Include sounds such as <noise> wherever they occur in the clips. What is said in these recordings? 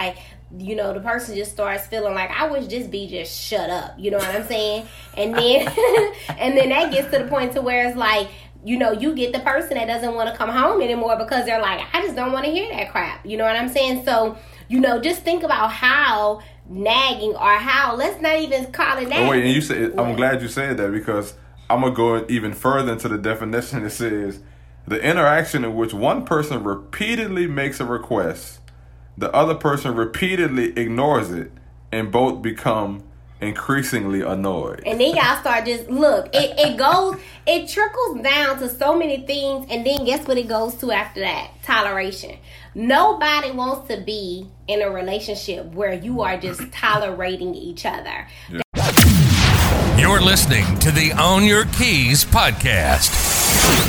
like you know the person just starts feeling like I wish this be just shut up. You know what I'm saying? And then <laughs> and then that gets to the point to where it's like you know, you get the person that doesn't want to come home anymore because they're like, I just don't want to hear that crap. You know what I'm saying? So, you know, just think about how nagging or how let's not even call it that Oh wait, and you said I'm glad you said that because I'm gonna go even further into the definition. It says the interaction in which one person repeatedly makes a request, the other person repeatedly ignores it, and both become increasingly annoyed. And then y'all start just look, it, it goes it trickles down to so many things and then guess what it goes to after that? Toleration. Nobody wants to be in a relationship where you are just <clears throat> tolerating each other. Yeah. You're listening to the Own Your Keys podcast,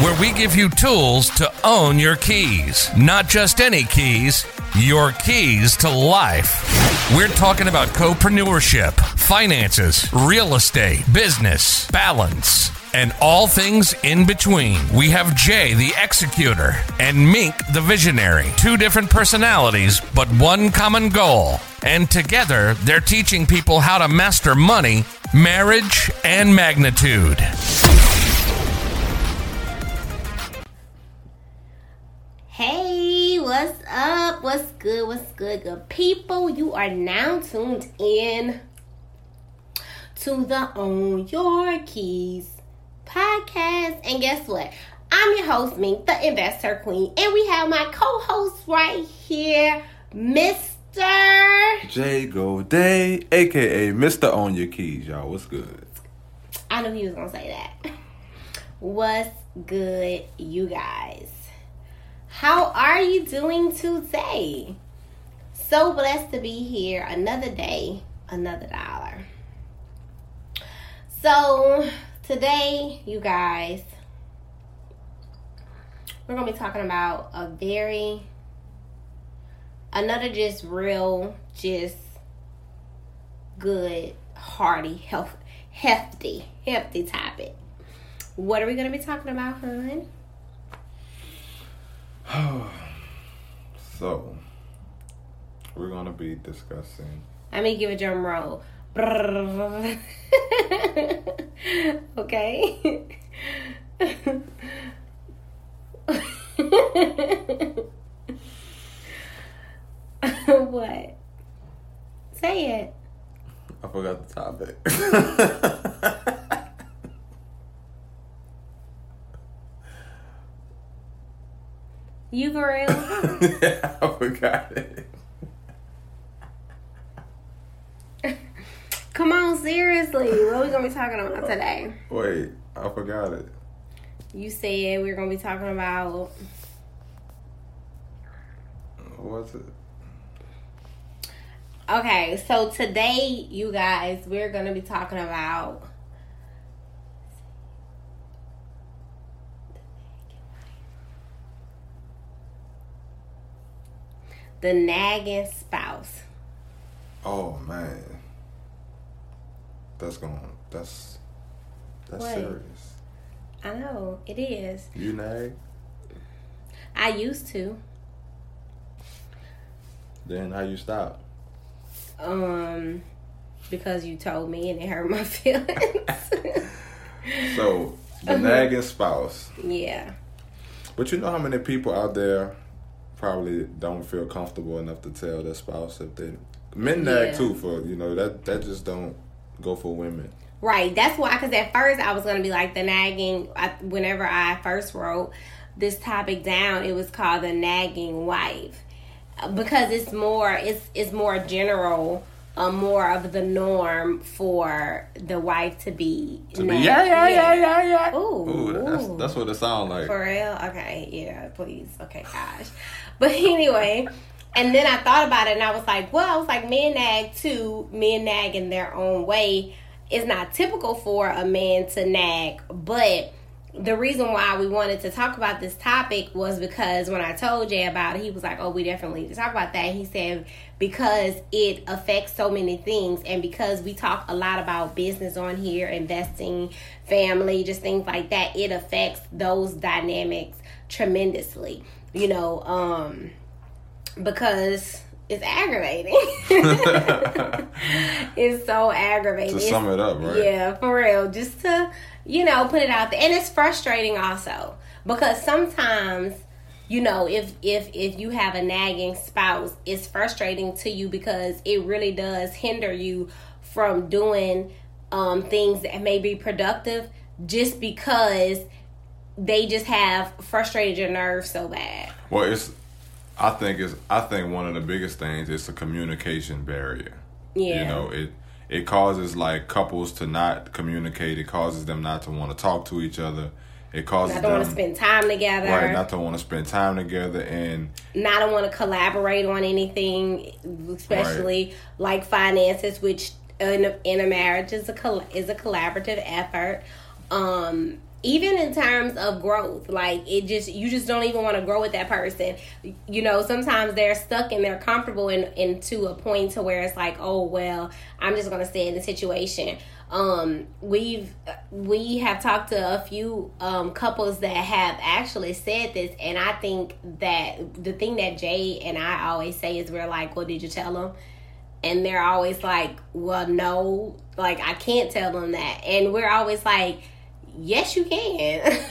where we give you tools to own your keys. Not just any keys, your keys to life. We're talking about copreneurship, finances, real estate, business, balance, and all things in between. We have Jay, the executor, and Mink, the visionary. Two different personalities, but one common goal. And together, they're teaching people how to master money, marriage, and magnitude. Up? What's good? What's good, good people? You are now tuned in to the Own Your Keys podcast. And guess what? I'm your host, Mink, the investor queen, and we have my co-host right here, Mr. Jay Goday, aka Mr. Own Your Keys, y'all. What's good? I knew he was gonna say that. <laughs> What's good, you guys? How are you doing today? So blessed to be here. Another day, another dollar. So, today, you guys, we're going to be talking about a very, another just real, just good, hearty, health, hefty, hefty topic. What are we going to be talking about, hun? <sighs> so, we're going to be discussing. Let me give a drum roll. okay. <laughs> what? Say it. I forgot the topic. <laughs> Real? yeah, <laughs> I forgot it. <laughs> Come on, seriously. What are we gonna be talking about today? Wait, I forgot it. You said we are gonna be talking about What's it? Okay, so today, you guys, we're gonna be talking about the nagging spouse. Oh man, that's going. That's that's What? serious. I know it is. You nag, I used to. then how you stop? Um, because you told me and it hurt my <laughs> feelings. So the Uh-huh. nagging spouse. yeah. But you know how many people out there probably don't feel comfortable enough to tell their spouse if they men nag Yeah. too for you know that that just don't go for women. Right. That's why, because at first I was going to be like the nagging. I, whenever I first wrote this topic down, it was called the nagging wife because it's more it's it's more general, uh, more of the norm for the wife to be. To be nag- yeah yeah yeah yeah yeah. Ooh, Ooh, that's ooh. that's what it sounds like. For real? Okay, yeah, please. Okay, gosh. But <laughs> anyway, and then I thought about it and I was like, well, I was like, men nag too. Men nag in their own way. It's not typical for a man to nag, but the reason why we wanted to talk about this topic was because when I told Jay about it, he was like, "Oh, we definitely need to talk about that." He said because it affects so many things, and because we talk a lot about business on here, investing, family, just things like that, it affects those dynamics tremendously. You know, um, because it's aggravating. <laughs> it's so aggravating. To sum it up, right? Yeah, for real. Just to, you know, put it out there. And it's frustrating also. Because sometimes, you know, if if if you have a nagging spouse, it's frustrating to you because it really does hinder you from doing um, things that may be productive just because they just have frustrated your nerves so bad. Well, it's. I think it's. I think one of the biggest things is the communication barrier. Yeah. You know, it it causes like couples to not communicate. It causes them not to want to talk to each other. It causes Not to want to spend time together. right not to want to spend time together and not to want to collaborate on anything, especially like finances, which in a, in a marriage is a col- is a collaborative effort. Um, even in terms of growth, like it just you just don't even want to grow with that person. You know, sometimes they're stuck and they're comfortable in into a point to where it's like, oh well, I'm just gonna stay in the situation. Um, we've we have talked to a few um, couples that have actually said this, and I think that the thing that Jay and I always say is we're like, well, did you tell them? And they're always like, well, no, like I can't tell them that, and we're always like, yes, you can. <laughs>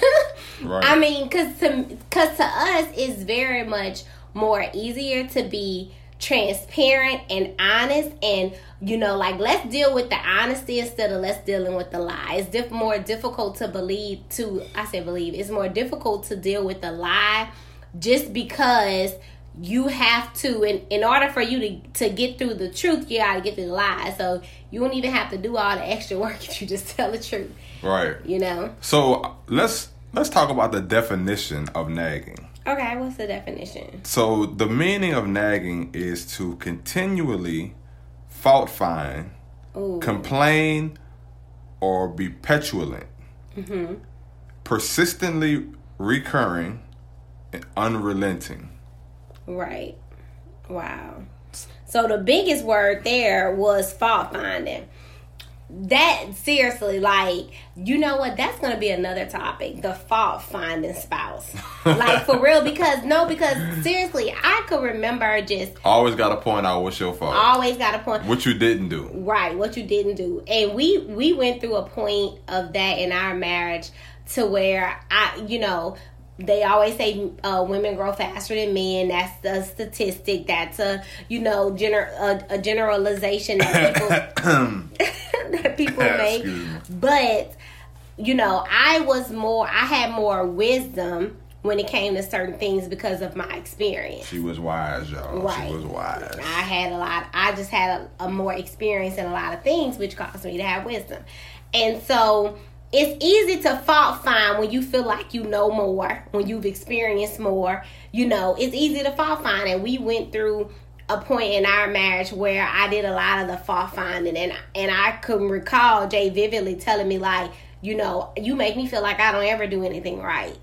Right. I mean, cause to cause to us, it's very much more easier to be transparent and honest and you know like let's deal with the honesty instead of let's dealing with the lie it's diff- more difficult to believe to i say believe it's more difficult to deal with the lie just because you have to in, in order for you to, to get through the truth you gotta get through the lie so you don't even have to do all the extra work <laughs> if you just tell the truth right. you know So let's let's talk about the definition of nagging. okay what's the definition So the meaning of nagging is to continually fault find, Ooh. complain, or be petulant, mm-hmm. persistently recurring, and unrelenting. Right. Wow. So the biggest word there was fault finding. That seriously, like, you know what? That's gonna be another topic. The fault finding spouse. like for <laughs> real, because no, because seriously, I could remember just Always got a point out what's your fault, always got a point. what you didn't do. Right, what you didn't do. And we we went through a point of that in our marriage to where I, you know, they always say uh, women grow faster than men. That's a statistic. That's a you know gener- a, a generalization that people <coughs> <coughs> that people make. But you know, I was more. I had more wisdom when it came to certain things because of my experience. She was wise, y'all. Right. She was wise. I had a lot. I just had a, a more experience in a lot of things, which caused me to have wisdom. And so it's easy to fault find when you feel like you know more, when you've experienced more. You know, it's easy to fault find, and we went through a point in our marriage where I did a lot of the fault finding, and and I can recall Jay vividly telling me like, you know, you make me feel like I don't ever do anything right.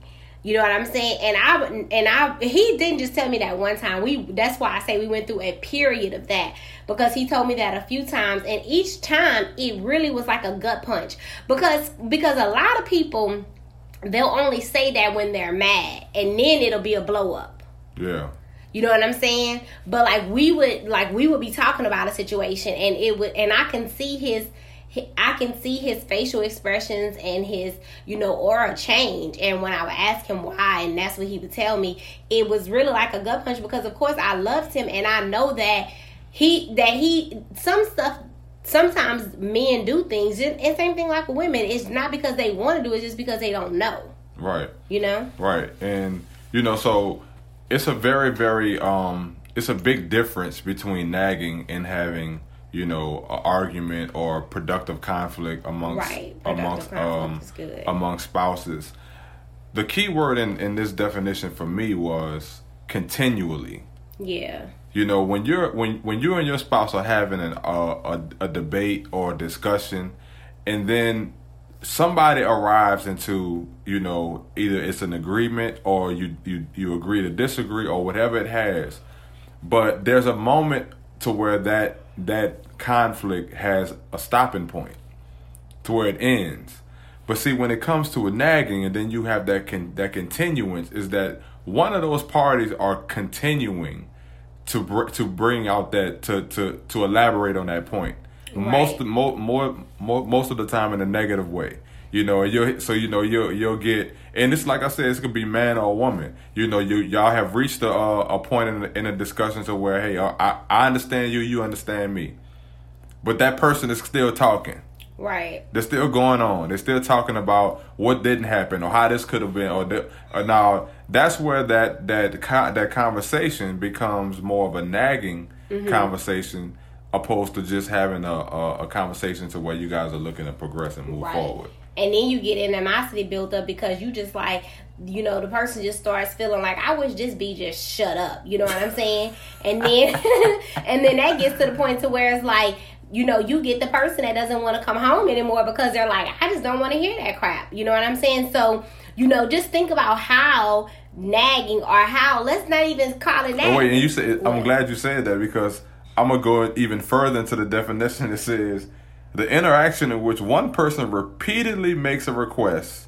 You know what I'm saying? And I and I he didn't just tell me that one time. We that's why I say we went through a period of that because he told me that a few times and each time it really was like a gut punch because because a lot of people they'll only say that when they're mad and then it'll be a blow up. Yeah. You know what I'm saying? But like we would like we would be talking about a situation and it would and I can see his I can see his facial expressions and his, you know, aura change. And when I would ask him why, and that's what he would tell me, it was really like a gut punch because, of course, I loved him, and I know that he that he some stuff. Sometimes men do things, and and same thing like women. It's not because they want to do it; it's just because they don't know. Right. You know? Right. And you know, so it's a very, very um it's a big difference between nagging and having, you know, an argument or productive conflict amongst Right. Amongst um amongst spouses. The key word in, in this definition for me was continually. Yeah. You know, when you're when when you and your spouse are having an, uh, a a debate or a discussion, and then somebody arrives into you know either it's an agreement or you you you agree to disagree or whatever it has, but there's a moment to where that that conflict has a stopping point to where it ends. But see, when it comes to a nagging, and then you have that con- that continuance, is that one of those parties are continuing to br- to bring out that to to to elaborate on that point. Most mo- more more most of the time in a negative way. You know, and you so you know you'll you'll get and it's like I said, it's gonna be man or woman. You know, you y'all have reached a uh, a point in, in a discussion to where hey, uh, I I understand you, you understand me, but that person is still talking. Right. They're still going on. They're still talking about what didn't happen or how this could have been. Or, the, or now that's where that that co- that conversation becomes more of a nagging Mm-hmm. conversation, opposed to just having a, a a conversation to where you guys are looking to progress and move Right. forward. And then you get animosity built up because you just like, you know, the person just starts feeling like, I wish this be just shut up. You know what I'm saying? And then, <laughs> and then that gets to the point to where it's like, you know, you get the person that doesn't want to come home anymore because they're like, I just don't want to hear that crap. You know what I'm saying? So, you know, just think about how nagging or how let's not even call it nagging. Oh wait, and you said I'm glad you said that because I'm gonna go even further into the definition. It says the interaction in which one person repeatedly makes a request,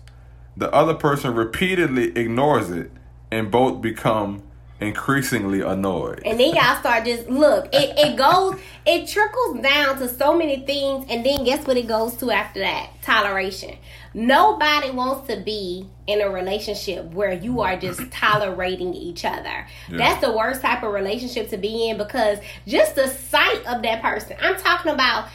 the other person repeatedly ignores it, and both become increasingly annoyed. And then y'all start just look. It it goes. It trickles down to so many things, and then guess what? It goes to after that toleration. Nobody wants to be in a relationship where you are just <clears throat> tolerating each other. That's the worst type of relationship to be in because just the sight of that person. I'm talking about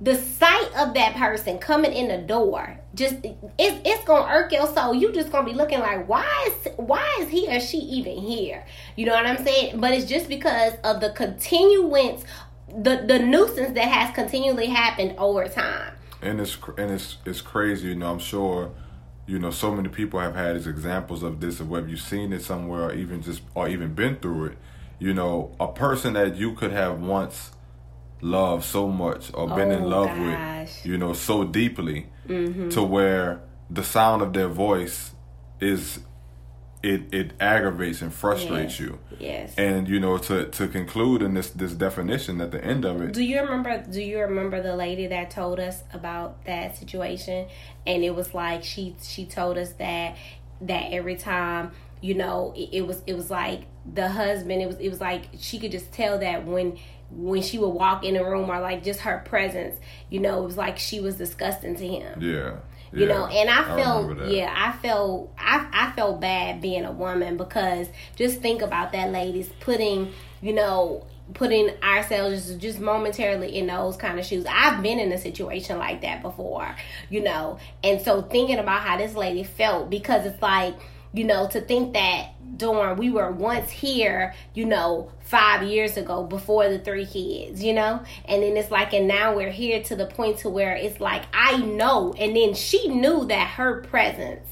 the sight of that person coming in the door just it's it's gonna irk your soul. You just gonna be looking like why is why is he or she even here? You know what I'm saying? But it's just because of the continuance, the the nuisance that has continually happened over time. and it's and it's it's crazy. You know, I'm sure. You know, so many people have had as examples of this, of whether you've seen it somewhere, or even just, or even been through it. You know, a person that you could have once loved so much, or been in Oh, love gosh. Mm-hmm. with, you know, so deeply, to where the sound of their voice is, it it aggravates and frustrates Yes. you. Yes. And you know, to to conclude in this this definition at the end of it, Do you remember? Do you remember the lady that told us about that situation? And it was like she she told us that that every time you know it, it was it was like the husband. It was it was like she could just tell that when when she would walk in the room or like just her presence, you know, it was like she was disgusting to him. Yeah, you yeah, know and i felt that. yeah i felt I, I felt bad being a woman because just think about that ladies putting you know putting ourselves just, just momentarily in those kind of shoes. I've been in a situation like that before you know and so thinking about how this lady felt because it's like you know to think that Dorn, we were once here, you know, five years ago before the three kids, you know? And then it's like, and now we're here to the point to where it's like, I know. And then she knew that her presence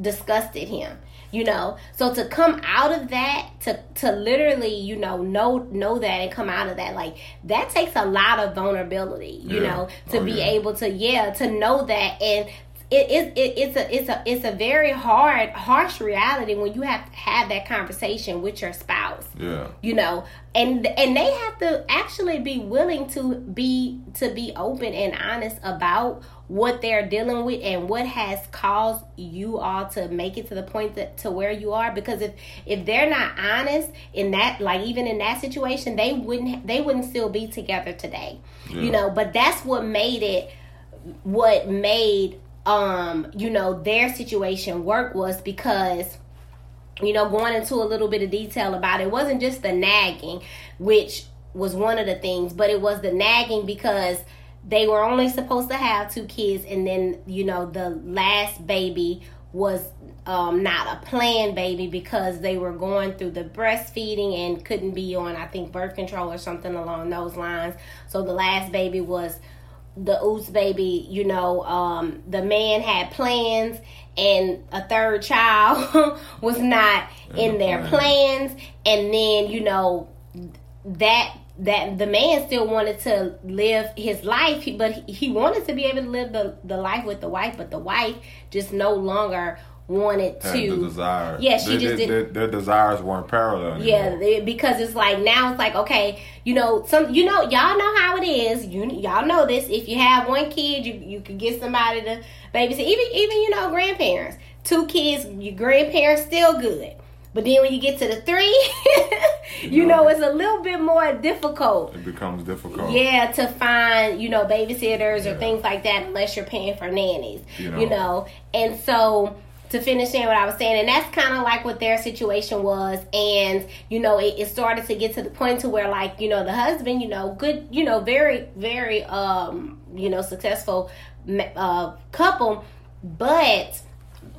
disgusted him you know so to come out of that to to literally you know know know that and come out of that like that takes a lot of vulnerability you Yeah. know to Oh, be yeah. able to yeah to know that and it, it, it, it's a it's a it's a very hard harsh reality when you have to have that conversation with your spouse yeah. you know and and they have to actually be willing to be to be open and honest about what they're dealing with and what has caused you all to make it to the point that to where you are because if if they're not honest in that like even in that situation they wouldn't they wouldn't still be together today Yeah. you know but that's what made it what made um you know their situation work was because you know, going into a little bit of detail about it, wasn't just the nagging, which was one of the things, but it was the nagging because they were only supposed to have two kids, and then you know the last baby was um, not a planned baby because they were going through the breastfeeding and couldn't be on I think birth control or something along those lines. So the last baby was the oops baby, you know, um, the man had plans and a third child <laughs> was not in the their plans. and then, you know, that that the man still wanted to live his life but he- he wanted to be able to live the, the life with the wife but the wife just no longer wanted to the desire. Yeah, she They- just did- Their, their desires weren't parallel. Anymore. yeah, because it's like now it's like okay, you know, some you know y'all know how it is. You y'all know this. If you have one kid, you you could get somebody to babysit. Even even you know grandparents, two kids, your grandparents still good. But then when you get to the three, <laughs> you know, it's a little bit more difficult. It becomes difficult. Yeah, to find, you know, babysitters Yeah. or things like that unless you're paying for nannies. You know. You know. And so to finish saying what I was saying, and that's kind of like what their situation was, and you know, it, it started to get to the point to where, like, you know, the husband, you know, good, you know, very, very, um, you know, successful uh, couple, but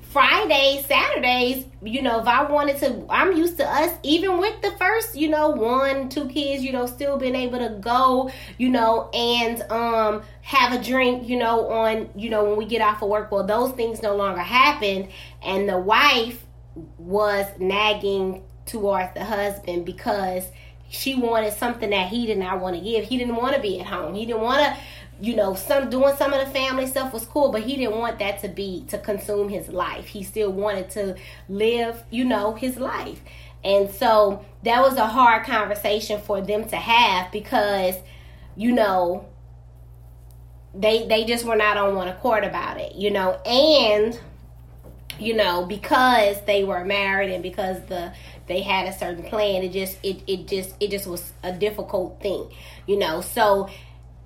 Fridays, Saturdays, you know, if I wanted to, I'm used to us, even with the first, you know, one, two kids, you know, still being able to go, you know, and um have a drink, you know, on, you know, when we get off of work. Well, those things no longer happen. And the wife was nagging towards the husband because she wanted something that he did not want to give. He didn't want to be at home. He didn't want to, you know, some doing some of the family stuff was cool, but he didn't want that to be to consume his life. He still wanted to live, you know, his life. And so that was a hard conversation for them to have because, you know, they they just were not on one accord about it, you know, and you know because they were married and because the they had a certain plan it just it, it just it just was a difficult thing you know so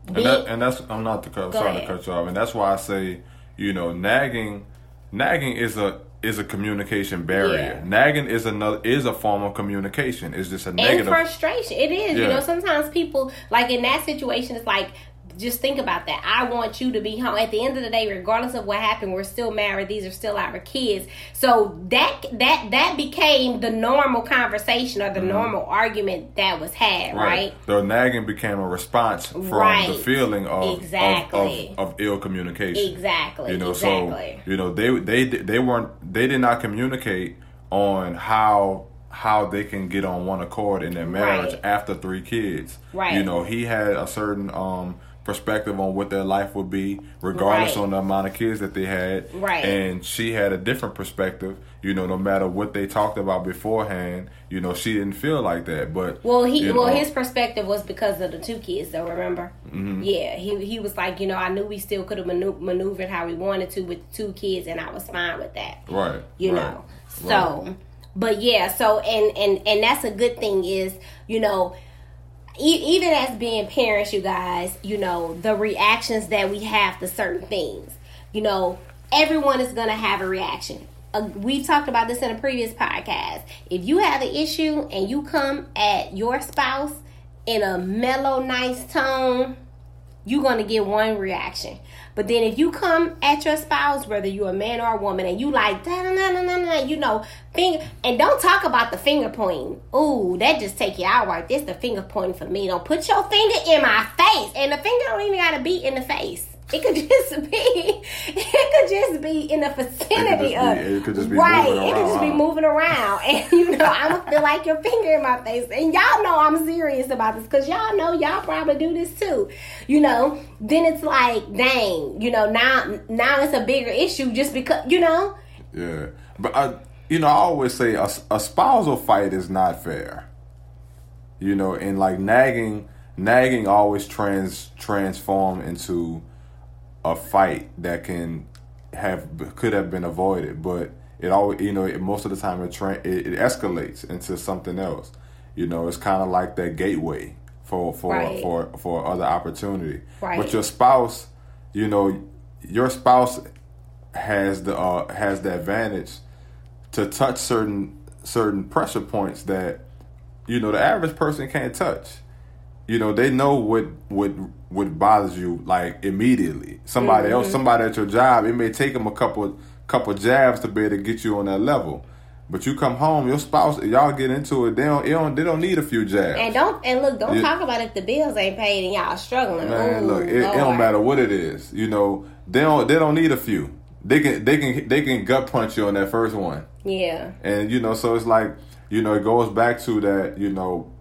And, that, and that's I'm not to cut, sorry ahead. to cut you off, and that's why I say, you know, nagging, nagging is a is a communication barrier. Yeah. Nagging is another is a form of communication. It's just a and negative. frustration it is you know sometimes people like in that situation it's like just think about that. I want you to be home. At the end of the day, regardless of what happened, we're still married. These are still our kids. So that that that became the normal conversation or the normal argument that was had, right? The nagging became a response from Right. the feeling of, of- Exactly. of, of, ill communication. Exactly. You know, exactly. so you know they they they weren't they did not communicate on how how they can get on one accord in their marriage Right. after three kids. Right. You know, he had a certain um perspective on what their life would be regardless Right. on the amount of kids that they had. Right. And she had a different perspective, you know, no matter what they talked about beforehand, you know, she didn't feel like that. But Well, he well know, his perspective was because of the two kids, though. Remember? Mm-hmm. Yeah, he he was like, you know, I knew we still could have manu- maneuvered how we wanted to with two kids, and I was fine with that. Right. You right, know. So, right. but yeah, so and and and that's a good thing is, you know. Even as being parents, you guys, you know, the reactions that we have to certain things, you know, everyone is going to have a reaction. Uh, we've talked about this in a previous podcast. If you have an issue and you come at your spouse in a mellow, nice tone, you're going to get one reaction. But then if you come at your spouse, whether you're a man or a woman, and you like, da da da da da, you know, finger, and don't talk about the finger pointing. Ooh, that just take you out right. This the finger pointing for me. Don't put your finger in my face, and the finger don't even gotta be in the face. It could just be, it could just be in the vicinity of, it could just be right. moving it could just be moving around, <laughs> and you know, I'm gonna feel like your finger in my face, and y'all know I'm serious about this because y'all know y'all probably do this too. You know, then it's like, dang, you know, now now it's a bigger issue just because you know. Yeah, but I, you know, I always say a, a spousal fight is not fair. You know, and like nagging, nagging always trans transform into a fight that can have could have been avoided, but it always, you know, it, most of the time it, tra- it it escalates into something else. You know, it's kind of like that gateway for for Right. for for other opportunity. Right. But your spouse, you know, your spouse has the uh, has the advantage to touch certain certain pressure points that you know the average person can't touch. You know, they know what what what bothers you like immediately. Somebody else, mm-hmm. somebody at your job, it may take them a couple couple jabs to be able to get you on that level. But you come home, your spouse, y'all get into it. They don't, they don't, they don't need a few jabs. And don't and look, don't Yeah. talk about it if the bills ain't paid and y'all struggling. Man, Ooh, look, it, it don't matter what it is. You know, they don't they don't need a few. They can they can they can gut punch you on that first one. Yeah, And you know, so it's like, you know, it goes back to that, you know,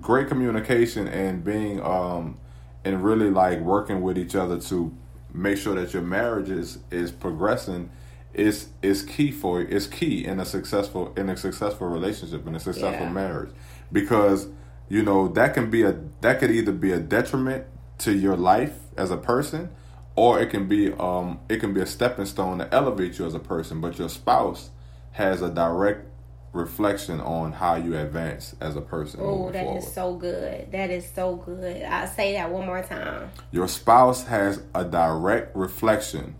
great communication and being um and really like working with each other to make sure that your marriage is is progressing is is key for it's key in a successful in a successful relationship in a successful Yeah. marriage because you know that can be a that could either be a detriment to your life as a person or it can be um it can be a stepping stone to elevate you as a person but your spouse has a direct reflection on how you advance as a person. Oh, that forward. is so good. That is so good. I'll say that one more time. Your spouse has a direct reflection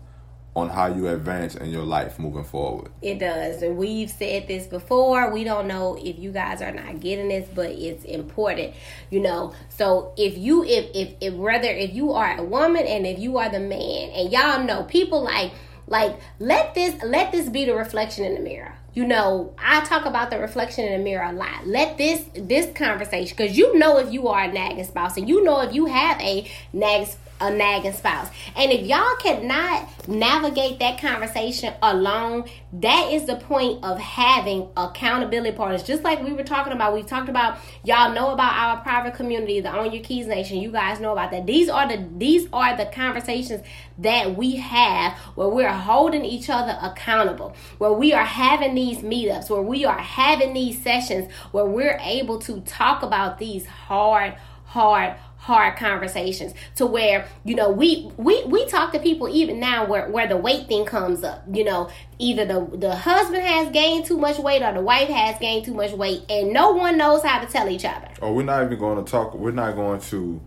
on how you advance in your life moving forward. It does. And we've said this before. We don't know if you guys are not getting this, but it's important. You know, so if you if if, if whether if you are a woman and if you are the man, and y'all know people like like let this let this be the reflection in the mirror. You know, I talk about the reflection in the mirror a lot. Let this this conversation because you know if you are a nagging spouse and you know if you have a nagging a nagging spouse. And if y'all cannot navigate that conversation alone, that is the point of having accountability partners. Just like we were talking about, we talked about y'all know about our private community, the Own Your Keys Nation. You guys know about that. These are the these are the conversations that we have where we're holding each other accountable, where we are having these meetups, where we are having these sessions, where we're able to talk about these hard, hard, hard conversations to where you know we we we talk to people even now where where the weight thing comes up you know either the the husband has gained too much weight or the wife has gained too much weight and no one knows how to tell each other Or we're not even going to talk. We're not going to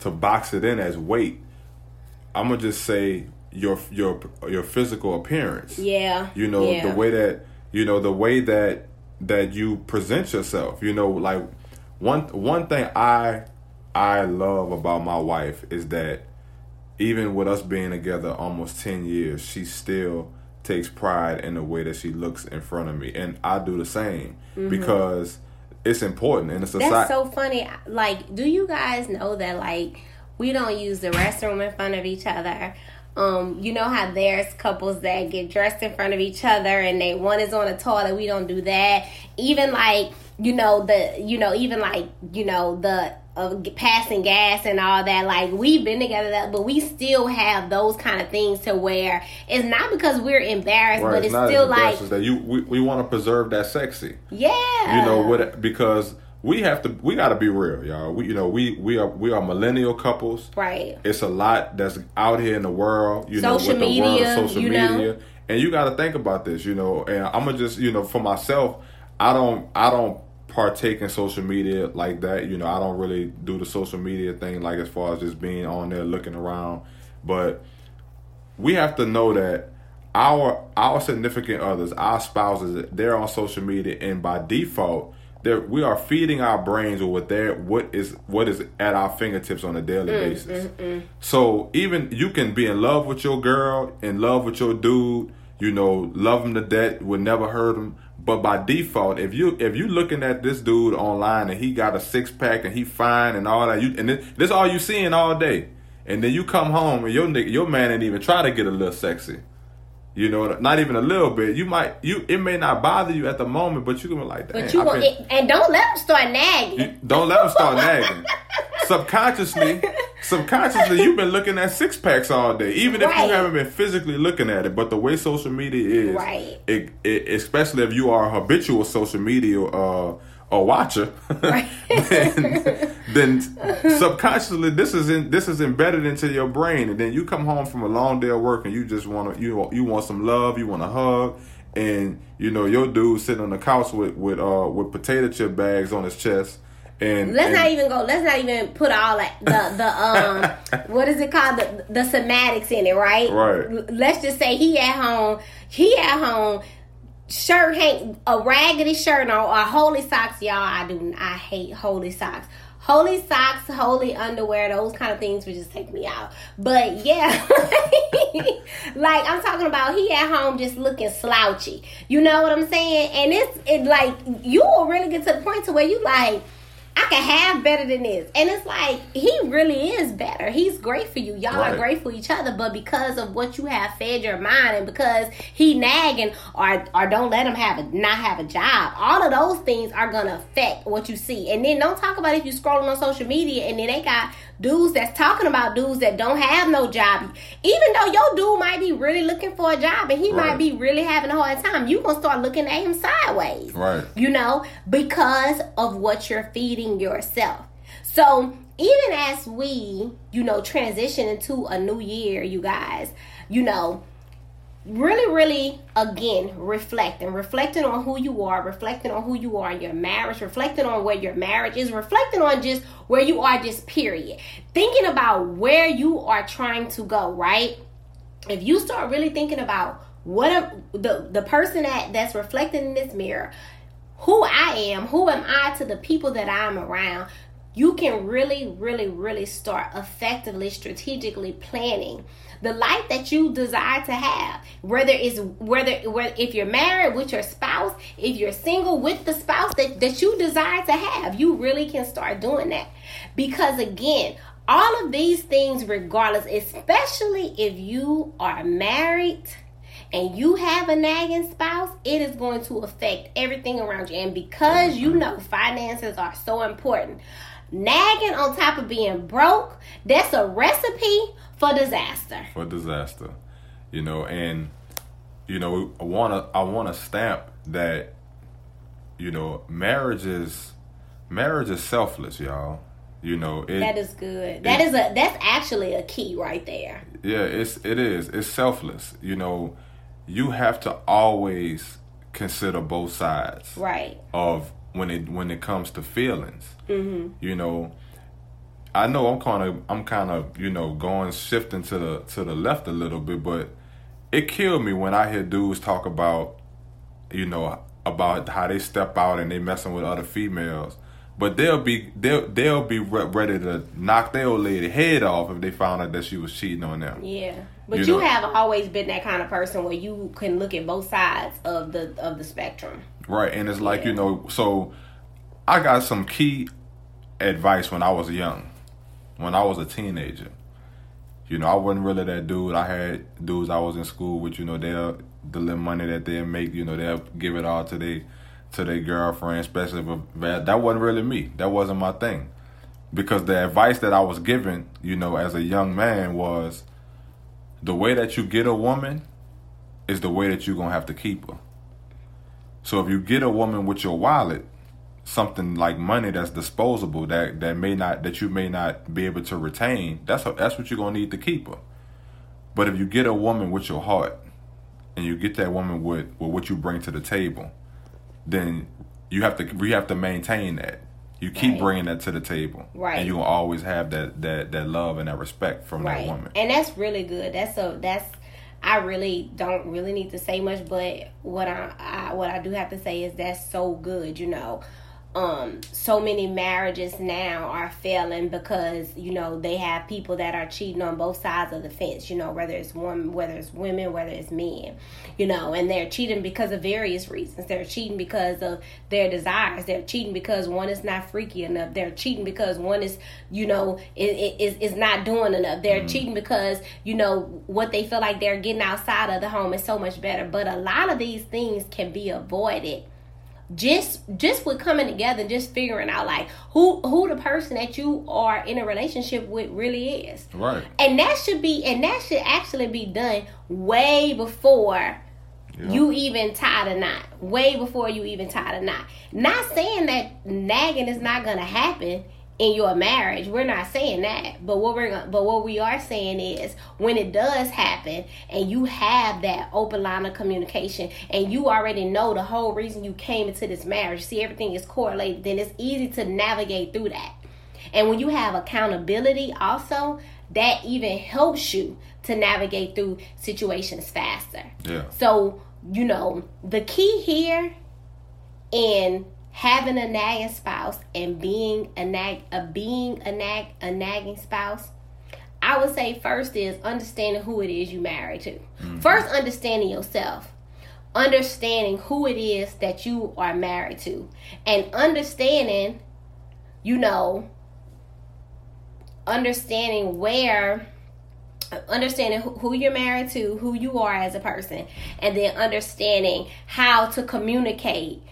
to box it in as weight. I'm gonna just say your your your physical appearance. yeah You know yeah. the way that you know the way that that you present yourself. You know, like one one thing I I love about my wife is that even with us being together almost ten years, she still takes pride in the way that she looks in front of me, and I do the same because it's important in a society. Mm-hmm. That's so funny. Like, do you guys know that like we don't use the restroom in front of each other? Um, you know how there's couples that get dressed in front of each other and they one is on a toilet, we don't do that. Even like, you know, the you know, even like, you know, the of passing gas and all that. Like we've been together, that, but we still have those kind of things to where it's not because we're embarrassed, Right, but it's not still like, that you we, we want to preserve that sexy. yeah, you know what because we have to we got to be real y'all we you know we we are we are millennial couples right? it's a lot that's out here in the world you Social know with the world media, social you know. media and you got to think about this you know and i'm gonna just you know for myself i don't i don't partake in social media like that you know i don't really do the social media thing like as far as just being on there looking around but we have to know that our our significant others, our spouses, they're on social media, and by default, they're, we are feeding our brains with what they're what is what is at our fingertips on a daily mm, basis. Mm, mm. So even you can be in love with your girl, in love with your dude, you know, love him to death, would never hurt him. But by default, if you if you looking at this dude online and he got a six pack and he fine and all that, you and this, this all you seeing all day, and then you come home and your your man didn't even try to get a little sexy. You know, not even a little bit. You might you it may not bother you at the moment, but you can be like, Dang, But you it, and don't let them start nagging. you- don't let them start nagging. <laughs> subconsciously, subconsciously, you've been looking at six packs all day, even if Right. you haven't been physically looking at it. But the way social media is, Right. it, it, especially if you are a habitual social media uh, a watcher, <laughs> then, then subconsciously this is in, this is embedded into your brain, and then you come home from a long day of work and you just want to you you want some love, you want a hug, and you know your dude sitting on the couch with with uh with potato chip bags on his chest. And, Let's and- not even go. Let's not even put all that the the um <laughs> what is it called the the somatics in it, right? Right. Let's just say he at home. He at home. Shirt hang a raggedy shirt on or holy socks, y'all. I do. I hate holy socks. Holy socks, holy underwear, those kind of things would just take me out. But yeah, <laughs> like I'm talking about, he at home just looking slouchy. You know what I'm saying? And it's it like you will really get to the point to where you like. I can have better than this. And it's like he really is better. He's great for you. Y'all are Right. great for each other, but because of what you have fed your mind and because he nagging or or don't let him have a not have a job, all of those things are gonna affect what you see. And then don't talk about if you scrolling on social media and then they got dudes that's talking about dudes that don't have no job. Even though your dude might be really looking for a job and he might be really having a hard time, you gonna start looking at him sideways Right. you know, because of what you're feeding yourself. So, even as we, you know, transition into a new year, you guys, you know, really, really, again, reflecting, reflecting on who you are, reflecting on who you are in your marriage, reflecting on where your marriage is, reflecting on just where you are, just period. Thinking about where you are trying to go, right? If you start really thinking about what am, the the person that that's reflecting in this mirror, who I am, who am I to the people that I'm around, you can really, really, really start effectively, strategically planning the life that you desire to have. Whether it's whether whether if you're married with your spouse if you're single with the spouse that, that you desire to have you really can start doing that. Because again all of these things regardless especially if you are married and you have a nagging spouse, it is going to affect everything around you. And because you know finances are so important, nagging on top of being broke, that's a recipe for disaster. For disaster. You know, and you know, I wanna I wanna stamp that, you know, marriage is marriage is selfless, y'all. You know, it, that is good. That is a that's actually a key right there. Yeah, it's it is. It's selfless. You know, you have to always consider both sides. Right. Of when it when it comes to feelings. Mm-hmm. You know, I know I'm kind of I'm kind of you know going shifting to the to the left a little bit, but it killed me when I hear dudes talk about you know about how they step out and they messing with other females. But they'll be they'll they'll be ready to knock their old lady head off if they found out that she was cheating on them. Yeah. But you, you know, have always been that kind of person where you can look at both sides of the of the spectrum. Right, and it's like yeah. you know, so I got some key advice when I was young, when I was a teenager. You know, I wasn't really that dude. I had dudes I was in school with. You know, they'll the little money that they make. You know, they'll give it all to their to their girlfriend, especially if that wasn't really me. That wasn't my thing, because the advice that I was given, you know, as a young man was the way that you get a woman is the way that you're gonna have to keep her. So if you get a woman with your wallet, something like money that's disposable that that may not that you may not be able to retain, that's that's what you're gonna need to keep her. But if you get a woman with your heart, and you get that woman with with what you bring to the table, then you have to you have to maintain that. You keep right. bringing that to the table, right? And you will always have that that that love and that respect from right. that woman. And that's really good. That's a that's. I really don't really need to say much, but what I, I what I do have to say is that's so good. You know, um, so many marriages now are failing because you know they have people that are cheating on both sides of the fence. You know, whether it's one, whether it's women, whether it's men. You know, and they're cheating because of various reasons. They're cheating because of their desires. They're cheating because one is not freaky enough. They're cheating because one is, you know, is is, is not doing enough. They're mm. cheating because you know what they feel like they're getting outside of the home is so much better. But a lot of these things can be avoided just just with coming together just figuring out like who who the person that you are in a relationship with really is. Right. And that should be and that should actually be done way before you even tie the knot. Way before you even tie the knot. Not saying that nagging is not gonna happen in your marriage. We're not saying that, but what we're but what we are saying is when it does happen and you have that open line of communication and you already know the whole reason you came into this marriage, see everything is correlated, then it's easy to navigate through that. And when you have accountability also, that even helps you to navigate through situations faster. Yeah. So, you know, the key here in having a nagging spouse and being a nag a being a nag a nagging spouse i would say first is understanding who it is you married to. Mm-hmm. first understanding yourself. Understanding who it is that you are married to. And understanding you know understanding where understanding who you're married to who you are as a person and then understanding how to communicate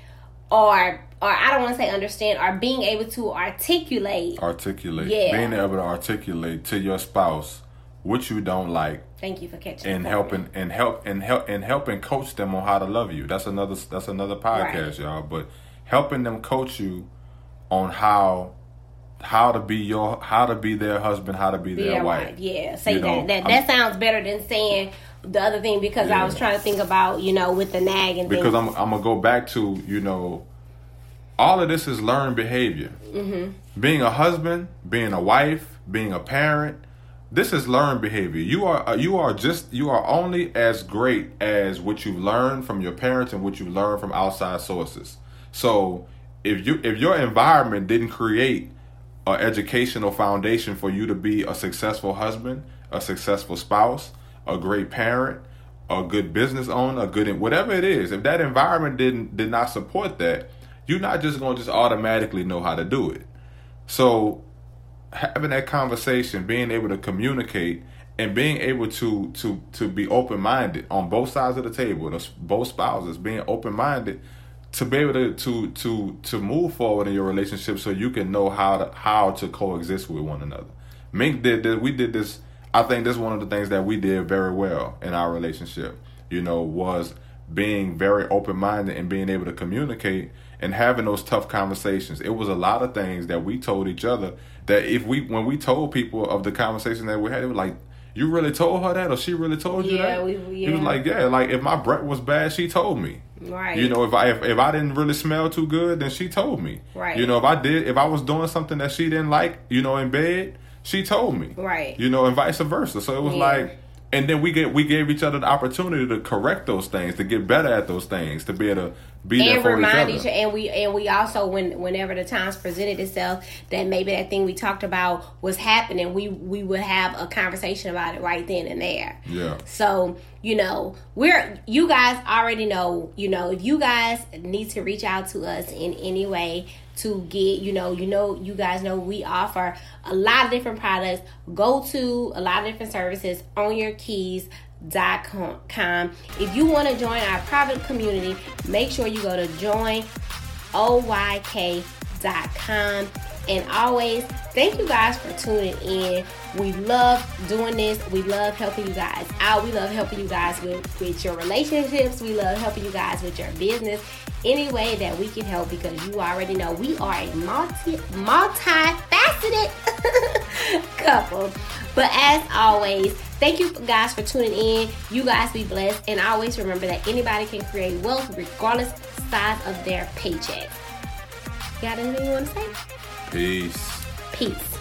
or or I don't want to say understand, or being able to articulate. Articulate. Yeah. Being able to articulate to your spouse what you don't like. Thank you for catching. And helping and help and help and helping coach them on how to love you. That's another that's another podcast, right. y'all. But helping them coach you on how how to be your how to be their husband, how to be, their their wife. wife. Yeah, say You know, that. That I'm- sounds better than saying the other thing because I was trying to think about you know with the nag and because things. I'm I'm gonna go back to you know, all of this is learned behavior. Mm-hmm. Being a husband, being a wife, being a parent, this is learned behavior. You are uh, you are just you are only as great as what you've learned from your parents and what you learned from outside sources. So if you if your environment didn't create an educational foundation for you to be a successful husband, a successful spouse, a great parent, a good business owner, a good whatever it is. If that environment didn't did not support that, you're not just going to just automatically know how to do it. So having that conversation, being able to communicate, and being able to to to be open minded on both sides of the table, both spouses being open minded to be able to to to to move forward in your relationship, so you can know how to how to coexist with one another. Mink did this. We did this. I think this is one of the things that we did very well in our relationship. You know, was being very open minded and being able to communicate and having those tough conversations. It was a lot of things that we told each other that if we when we told people of the conversation that we had, it was like, You really told her that or she really told you Yeah, that? we- It was like, Yeah, like if my breath was bad, she told me. Right. You know, if I if, if I didn't really smell too good, then she told me. Right. You know, if I did if I was doing something that she didn't like, you know, in bed, she told me. Right. You know, and vice versa. So it was Yeah. like and then we get we gave each other the opportunity to correct those things, to get better at those things, to be able to be there and for remind each other and we and we also when whenever the times presented itself that maybe that thing we talked about was happening we we would have a conversation about it right then and there. Yeah. so you know we're you guys already know you know if you guys need to reach out to us in any way to get you know you know you guys know we offer a lot of different products. Go to a lot of different services Own Your Keys com. If you want to join our private community, make sure you go to join oyk.com. And always, thank you guys for tuning in. We love doing this. We love helping you guys out. We love helping you guys with, with your relationships. We love helping you guys with your business. Any way that we can help because you already know we are a multi multifaceted <laughs> couple. But as always, thank you guys for tuning in. You guys be blessed. And always remember that anybody can create wealth regardless size of their paycheck. Got anything you want to say? Peace. Peace.